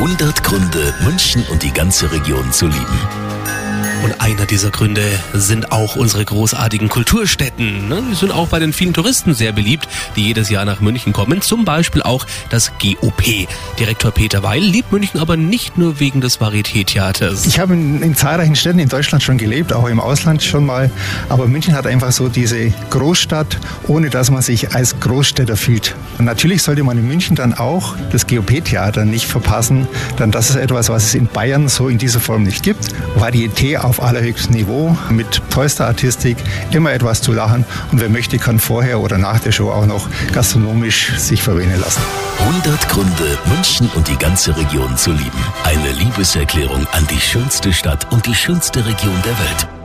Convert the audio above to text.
100 Gründe, München und die ganze Region zu lieben. Und einer dieser Gründe sind auch unsere großartigen Kulturstätten. Ne? Die sind auch bei den vielen Touristen sehr beliebt, die jedes Jahr nach München kommen. Zum Beispiel auch das GOP. Direktor Peter Weil liebt München aber nicht nur wegen des Varieté-Theaters. Ich habe in, in, zahlreichen Städten in Deutschland schon gelebt, auch im Ausland schon mal. Aber München hat einfach so diese Großstadt, ohne dass man sich als Großstädter fühlt. Und natürlich sollte man in München dann auch das GOP-Theater nicht verpassen, denn das ist etwas, was es in Bayern so in dieser Form nicht gibt. Varieté auf allerhöchstem Niveau mit tollster Artistik, immer etwas zu lachen und wer möchte, kann vorher oder nach der Show auch noch gastronomisch sich verwöhnen lassen. 100 Gründe, München und die ganze Region zu lieben. Eine Liebeserklärung an die schönste Stadt und die schönste Region der Welt.